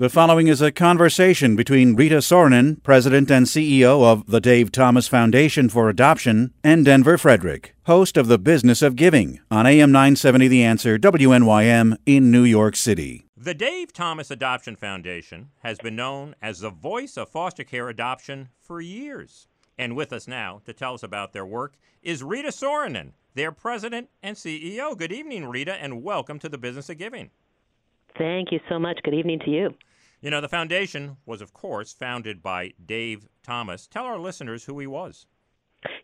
The following is a conversation between Rita Soronen, President and CEO of the Dave Thomas Foundation for Adoption, and Denver Frederick, host of The Business of Giving on AM 970 The Answer WNYM in New York City. The Dave Thomas Adoption Foundation has been known as the voice of foster care adoption for years. And with us now to tell us about their work is Rita Soronen, their president and CEO. Good evening, Rita, and welcome to The Business of Giving. Thank you so much. Good evening to you. You know, the foundation was, of course, founded by Dave Thomas. Tell our listeners who he was.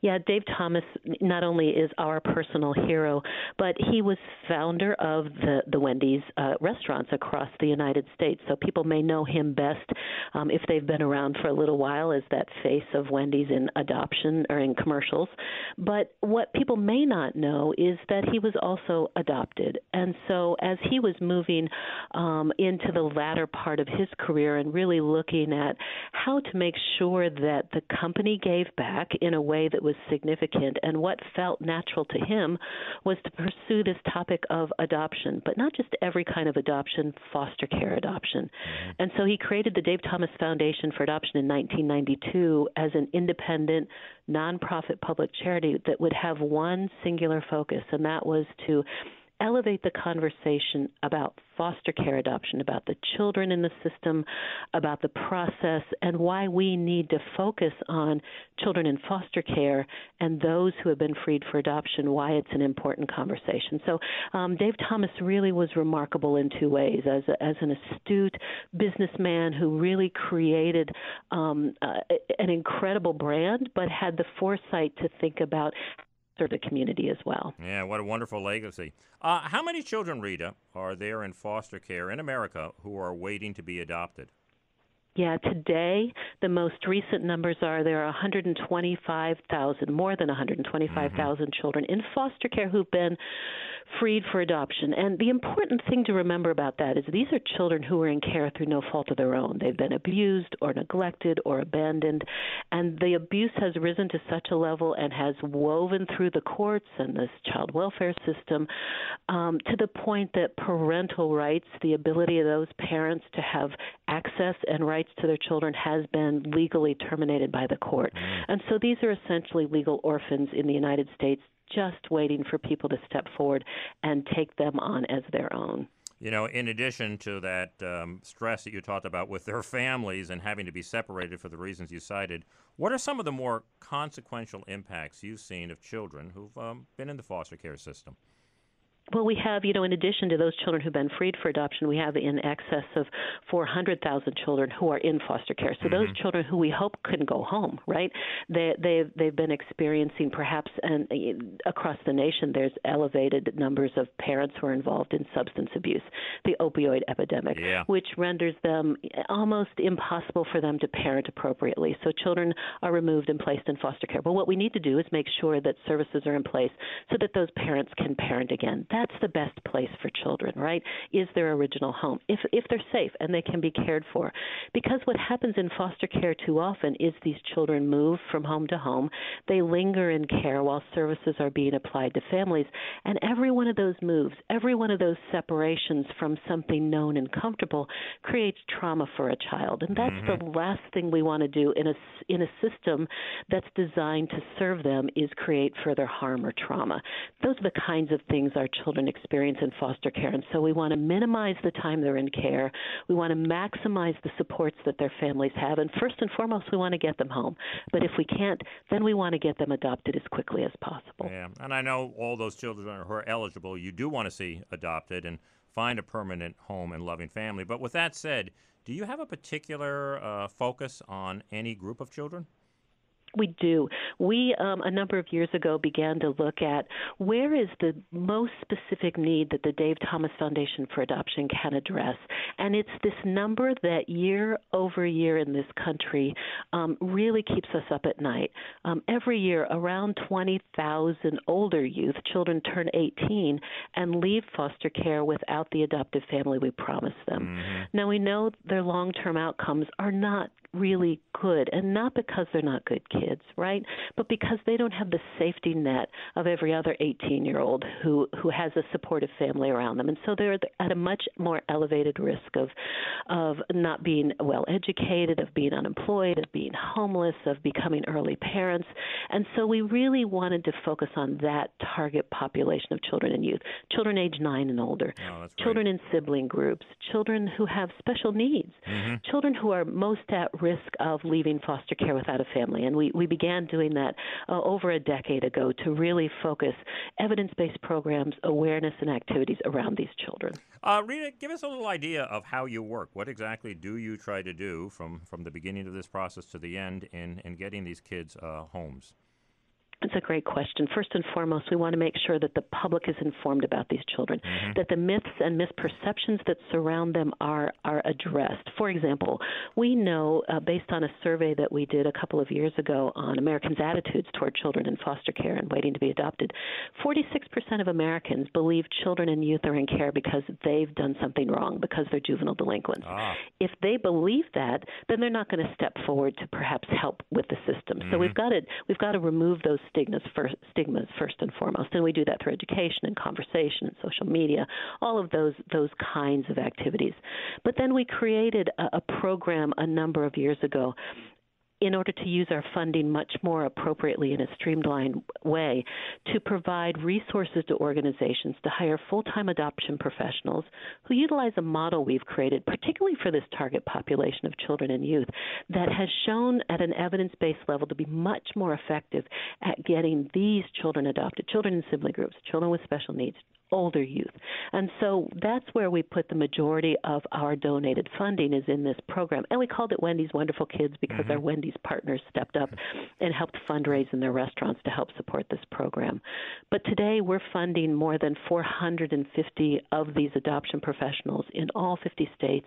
Yeah, Dave Thomas not only is our personal hero, but he was founder of the the Wendy's uh, restaurants across the United States. So people may know him best um, if they've been around for a little while as that face of Wendy's in adoption or in commercials. But what people may not know is that he was also adopted, and so as he was moving um, into the latter part of his career and really looking at how to make sure that the company gave back in a way that was significant. And what felt natural to him was to pursue this topic of adoption, but not just every kind of adoption, foster care adoption. Mm-hmm. And so he created the Dave Thomas Foundation for Adoption in 1992 as an independent, nonprofit public charity that would have one singular focus, and that was to elevate the conversation about foster care adoption, about the children in the system, about the process, and why we need to focus on children in foster care and those who have been freed for adoption, why it's an important conversation. So, um, Dave Thomas really was remarkable in two ways as, a, as an astute businessman who really created um, uh, an incredible brand, but had the foresight to think about serve the community as well. Yeah, what a wonderful legacy. Uh, how many children, Rita, are there in foster care in America who are waiting to be adopted? Yeah, today the most recent numbers are there are 125,000, more than 125,000 mm-hmm. children in foster care who've been freed for adoption. And the important thing to remember about that is these are children who are in care through no fault of their own. They've been abused or neglected or abandoned, and the abuse has risen to such a level and has woven through the courts and this child welfare system um, to the point that parental rights, the ability of those parents to have access and rights to their children, has been legally terminated by the court. Mm. And so these are essentially legal orphans in the United States just waiting for people to step forward and take them on as their own. You know, in addition to that um, stress that you talked about with their families and having to be separated for the reasons you cited, what are some of the more consequential impacts you've seen of children who've um, been in the foster care system? Well, we have, you know, in addition to those children who've been freed for adoption, we have in excess of 400,000 children who are in foster care. So mm-hmm. those children who we hope couldn't go home, right? They they've they've been experiencing perhaps and across the nation there's elevated numbers of parents who are involved in substance abuse, the opioid epidemic, yeah. which renders them almost impossible for them to parent appropriately. So children are removed and placed in foster care. Well, what we need to do is make sure that services are in place so that those parents can parent again that's the best place for children, right? Is their original home if if they're safe and they can be cared for. Because what happens in foster care too often is these children move from home to home. They linger in care while services are being applied to families, and every one of those moves, every one of those separations from something known and comfortable creates trauma for a child. And that's mm-hmm. the last thing we want to do in a in a system that's designed to serve them is create further harm or trauma. Those are the kinds of things our children experience in foster care. And so we want to minimize the time they're in care. We want to maximize the supports that their families have. And first and foremost, we want to get them home. But if we can't, then we want to get them adopted as quickly as possible. Yeah. And I know all those children who are eligible, you do want to see adopted and find a permanent home and loving family. But with that said, do you have a particular uh, focus on any group of children? We do. We, um, a number of years ago, began to look at where is the most specific need that the Dave Thomas Foundation for Adoption can address. And it's this number that year over year in this country um, really keeps us up at night. Um, every year, around 20,000 older youth, children turn 18 and leave foster care without the adoptive family we promised them. Mm-hmm. Now, we know their long term outcomes are not really good, and not because they're not good kids, right? But because they don't have the safety net of every other 18 year old who, who has a supportive family around them. And so they're at a much more elevated risk of, of not being well educated, of being unemployed, of being homeless, of becoming early parents. And so we really wanted to focus on that target population of children and youth children age 9 and older, oh, children in sibling groups, children who have special needs, mm-hmm. children who are most at risk of leaving foster care without a family. And we, we began doing that uh, over a decade ago to really focus evidence based programs, awareness, and activities around these children. Uh, Rita, give us a little idea of how you work. What exactly do you try to do from, from the beginning of this process to the end in, in getting these kids uh, homes? It's a great question. First and foremost, we want to make sure that the public is informed about these children, mm-hmm. that the myths and misperceptions that surround them are are addressed. For example, we know uh, based on a survey that we did a couple of years ago on Americans' attitudes toward children in foster care and waiting to be adopted, 46% of Americans believe children and youth are in care because they've done something wrong, because they're juvenile delinquents. Ah. If they believe that, then they're not going to step forward to perhaps help with the system. Mm-hmm. So we've got to we've got to remove those stigmas first, stigmas first and foremost, and we do that through education and conversation and social media, all of those those kinds of activities. But then we created a, a program a number of years ago in order to use our funding much more appropriately in a streamlined way to provide resources to organizations to hire full time adoption professionals who utilize a model we've created, particularly for this target population of children and youth, that has shown at an evidence based level to be much more effective at getting these children adopted, children in sibling groups, children with special needs, older youth. And so that's where we put the majority of our donated funding is in this program. And we called it Wendy's Wonderful Kids because mm-hmm. our Wendy's partners stepped up and helped fundraise in their restaurants to help support this program. But today we're funding more than 450 of these adoption professionals in all 50 states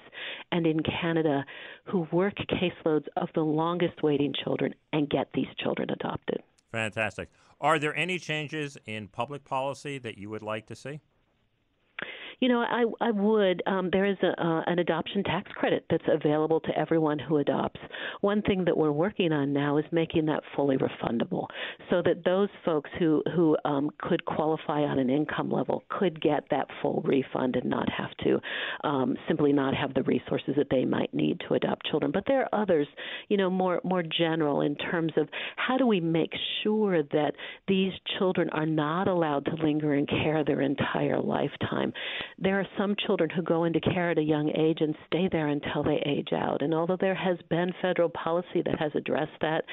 and in Canada who work caseloads of the longest waiting children and get these children adopted. Fantastic. Are there any changes in public policy that you would like to see? You know, I I would. Um, there is a, uh, an adoption tax credit that's available to everyone who adopts. One thing that we're working on now is making that fully refundable, so that those folks who who um, could qualify on an income level could get that full refund and not have to um, simply not have the resources that they might need to adopt children. But there are others, you know, more more general in terms of how do we make sure that these children are not allowed to linger in care their entire lifetime there are some children who go into care at a young age and stay there until they age out. And although there has been federal policy that has addressed that,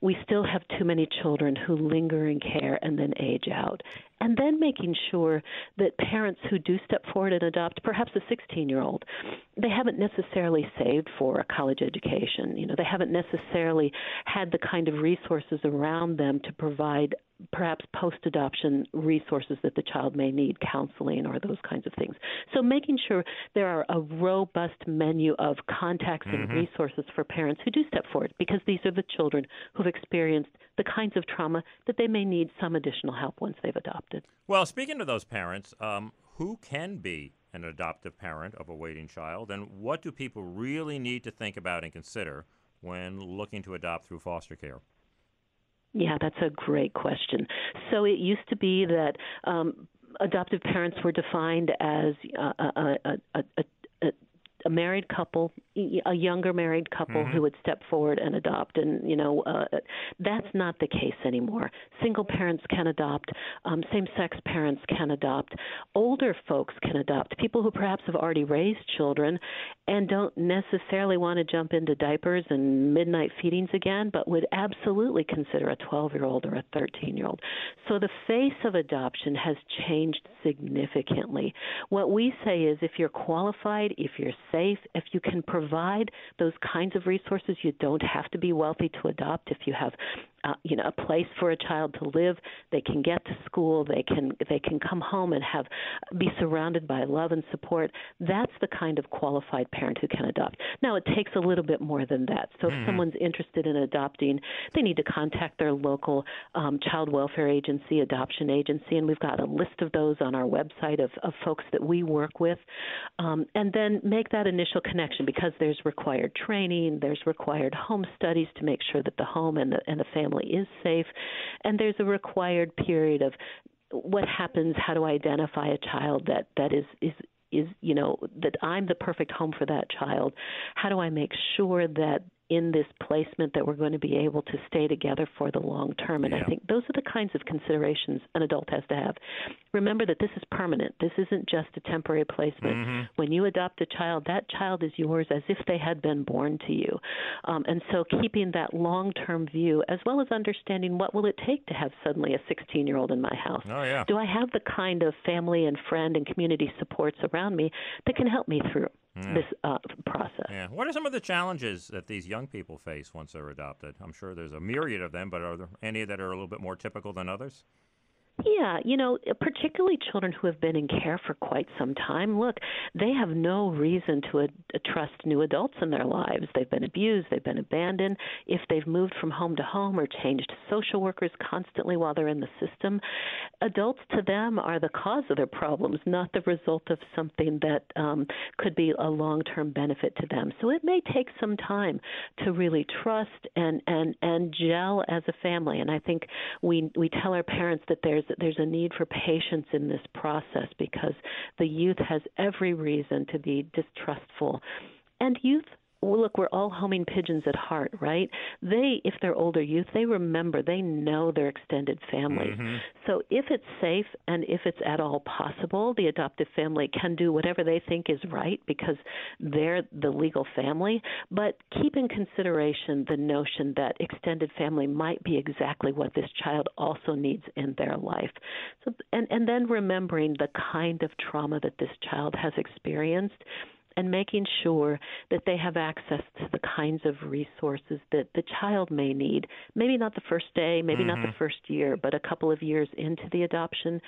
we still have too many children who linger in care and then age out and then making sure that parents who do step forward and adopt perhaps a 16 year old they haven't necessarily saved for a college education you know they haven't necessarily had the kind of resources around them to provide perhaps post adoption resources that the child may need counseling or those kinds of things so making sure there are a robust menu of contacts and mm-hmm. resources for parents who do step forward because these are the children who've experienced the kinds of trauma that they may need some additional help once they've adopted. Well, speaking to those parents, um, who can be an adoptive parent of a waiting child, and what do people really need to think about and consider when looking to adopt through foster care? Yeah, that's a great question. So it used to be that um, adoptive parents were defined as a, a, a, a a married couple, a younger married couple mm-hmm. who would step forward and adopt, and you know uh, that's not the case anymore. Single parents can adopt, um, same-sex parents can adopt, older folks can adopt. People who perhaps have already raised children and don't necessarily want to jump into diapers and midnight feedings again, but would absolutely consider a 12-year-old or a 13-year-old. So the face of adoption has changed significantly. What we say is, if you're qualified, if you're safe, if you can provide those kinds of resources, you don't have to be wealthy to adopt. If you have uh, you know a place for a child to live. They can get to school. They can they can come home and have be surrounded by love and support. That's the kind of qualified parent who can adopt. Now it takes a little bit more than that. So if mm-hmm. someone's interested in adopting, they need to contact their local um, child welfare agency, adoption agency, and we've got a list of those on our website of, of folks that we work with, um, and then make that initial connection because there's required training, there's required home studies to make sure that the home and the and the family is safe, and there's a required period of what happens how do I identify a child that that is is is you know that I'm the perfect home for that child? How do I make sure that in this placement that we're going to be able to stay together for the long term. And yeah. I think those are the kinds of considerations an adult has to have. Remember that this is permanent. This isn't just a temporary placement. Mm-hmm. When you adopt a child, that child is yours as if they had been born to you. Um, and so keeping that long term view, as well as understanding what will it take to have suddenly a 16 year old in my house. Oh, yeah. Do I have the kind of family and friend and community supports around me that can help me through? Yeah. this uh, process. Yeah. What are some of the challenges that these young people face once they're adopted? I'm sure there's a myriad of them, but are there any that are a little bit more typical than others? Yeah, you know, particularly children who have been in care for quite some time. Look, they have no reason to uh, trust new adults in their lives. They've been abused, they've been abandoned. If they've moved from home to home or changed social workers constantly while they're in the system, adults to them are the cause of their problems, not the result of something that um, could be a long-term benefit to them. So it may take some time to really trust and and and gel as a family. And I think we we tell our parents that there's there's there's a need for patience in this process because the youth has every reason to be distrustful. And youth well, look, we're all homing pigeons at heart, right? They, if they're older youth, they remember, they know their extended family. Mm-hmm. So if it's safe and if it's at all possible, the adoptive family can do whatever they think is right because they're the legal family. But keep in consideration the notion that extended family might be exactly what this child also needs in their life. So, and, and then remembering the kind of trauma that this child has experienced and making sure that they have access to the kinds of resources that the child may need. Maybe not the first day, maybe mm-hmm. not the mm-hmm. first year, but a couple of years into the adoption.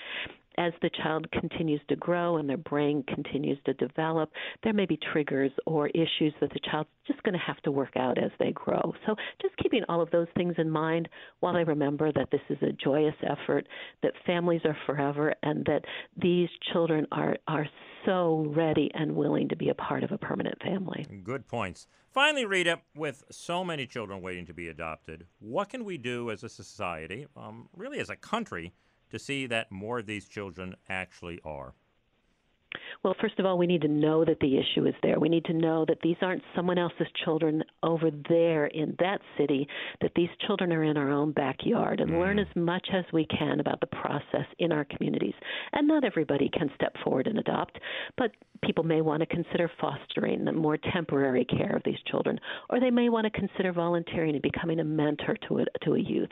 As the child continues to grow and their brain continues to develop, there may be triggers or issues that the child's just going to have to work out as they grow. So, just keeping all of those things in mind while I remember that this is a joyous effort, that families are forever, and that these children are, are so ready and willing to be a part of a permanent family. Good points. Finally, Rita, with so many children waiting to be adopted, what can we do as a society, um, really as a country, to see that more of these children actually are? Well, first of all, we need to know that the issue is there. We need to know that these aren't someone else's children over there in that city, that these children are in our own backyard and mm. learn as much as we can about the process in our communities. And not everybody can step forward and adopt, but people may want to consider fostering the more temporary care of these children, or they may want to consider volunteering and becoming a mentor to a, to a youth,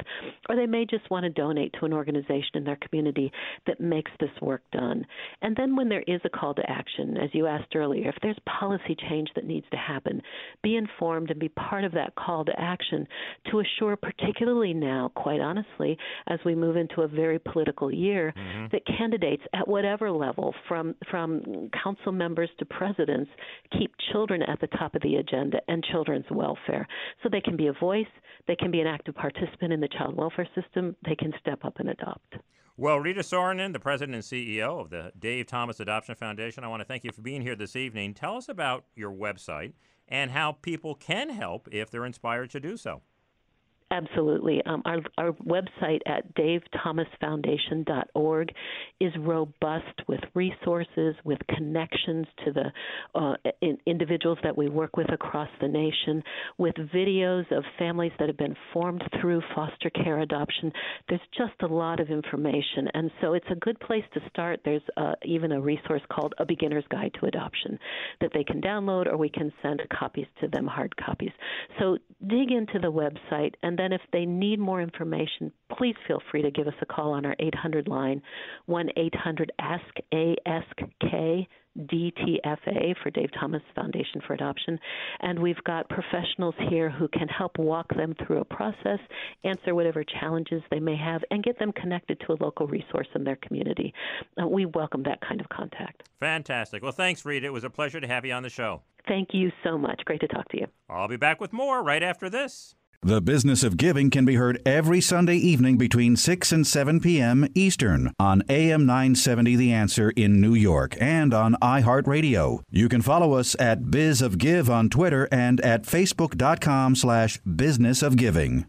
or they may just want to donate to an organization in their community that makes this work done. And then when there is a call to action, as you asked earlier, if there's policy change that needs to happen, be informed and be part of that call to action to assure, particularly now, quite honestly, as we move into a very political year, mm-hmm. that candidates at whatever level, from from council members to presidents, keep children at the top of the agenda and children's welfare, so they can be a voice, they can be an active participant in the child welfare system, they can step up and adopt. Well, Rita Soronen, the president and CEO of the Dave Thomas Adoption Foundation, I want to thank you for being here this evening. Tell us about your website and how people can help if they're inspired to do so. Absolutely. Um, our, our website at davethomasfoundation.org is robust with resources, with connections to the uh, in, individuals that we work with across the nation, with videos of families that have been formed through foster care adoption. There's just a lot of information, and so it's a good place to start. There's uh, even a resource called A Beginner's Guide to Adoption that they can download, or we can send copies to them, hard copies. So dig into the website and then if they need more information, please feel free to give us a call on our 800 line, 1 800 ASK ASK DTFA for Dave Thomas Foundation for Adoption. And we've got professionals here who can help walk them through a process, answer whatever challenges they may have, and get them connected to a local resource in their community. Uh, we welcome that kind of contact. Fantastic. Well, thanks, Rita. It was a pleasure to have you on the show. Thank you so much. Great to talk to you. I'll be back with more right after this. The Business of Giving can be heard every Sunday evening between 6 and 7 p.m. Eastern on AM 970 The Answer in New York and on iHeartRadio. You can follow us at Biz of Give on Twitter and at facebook.com slash business of giving.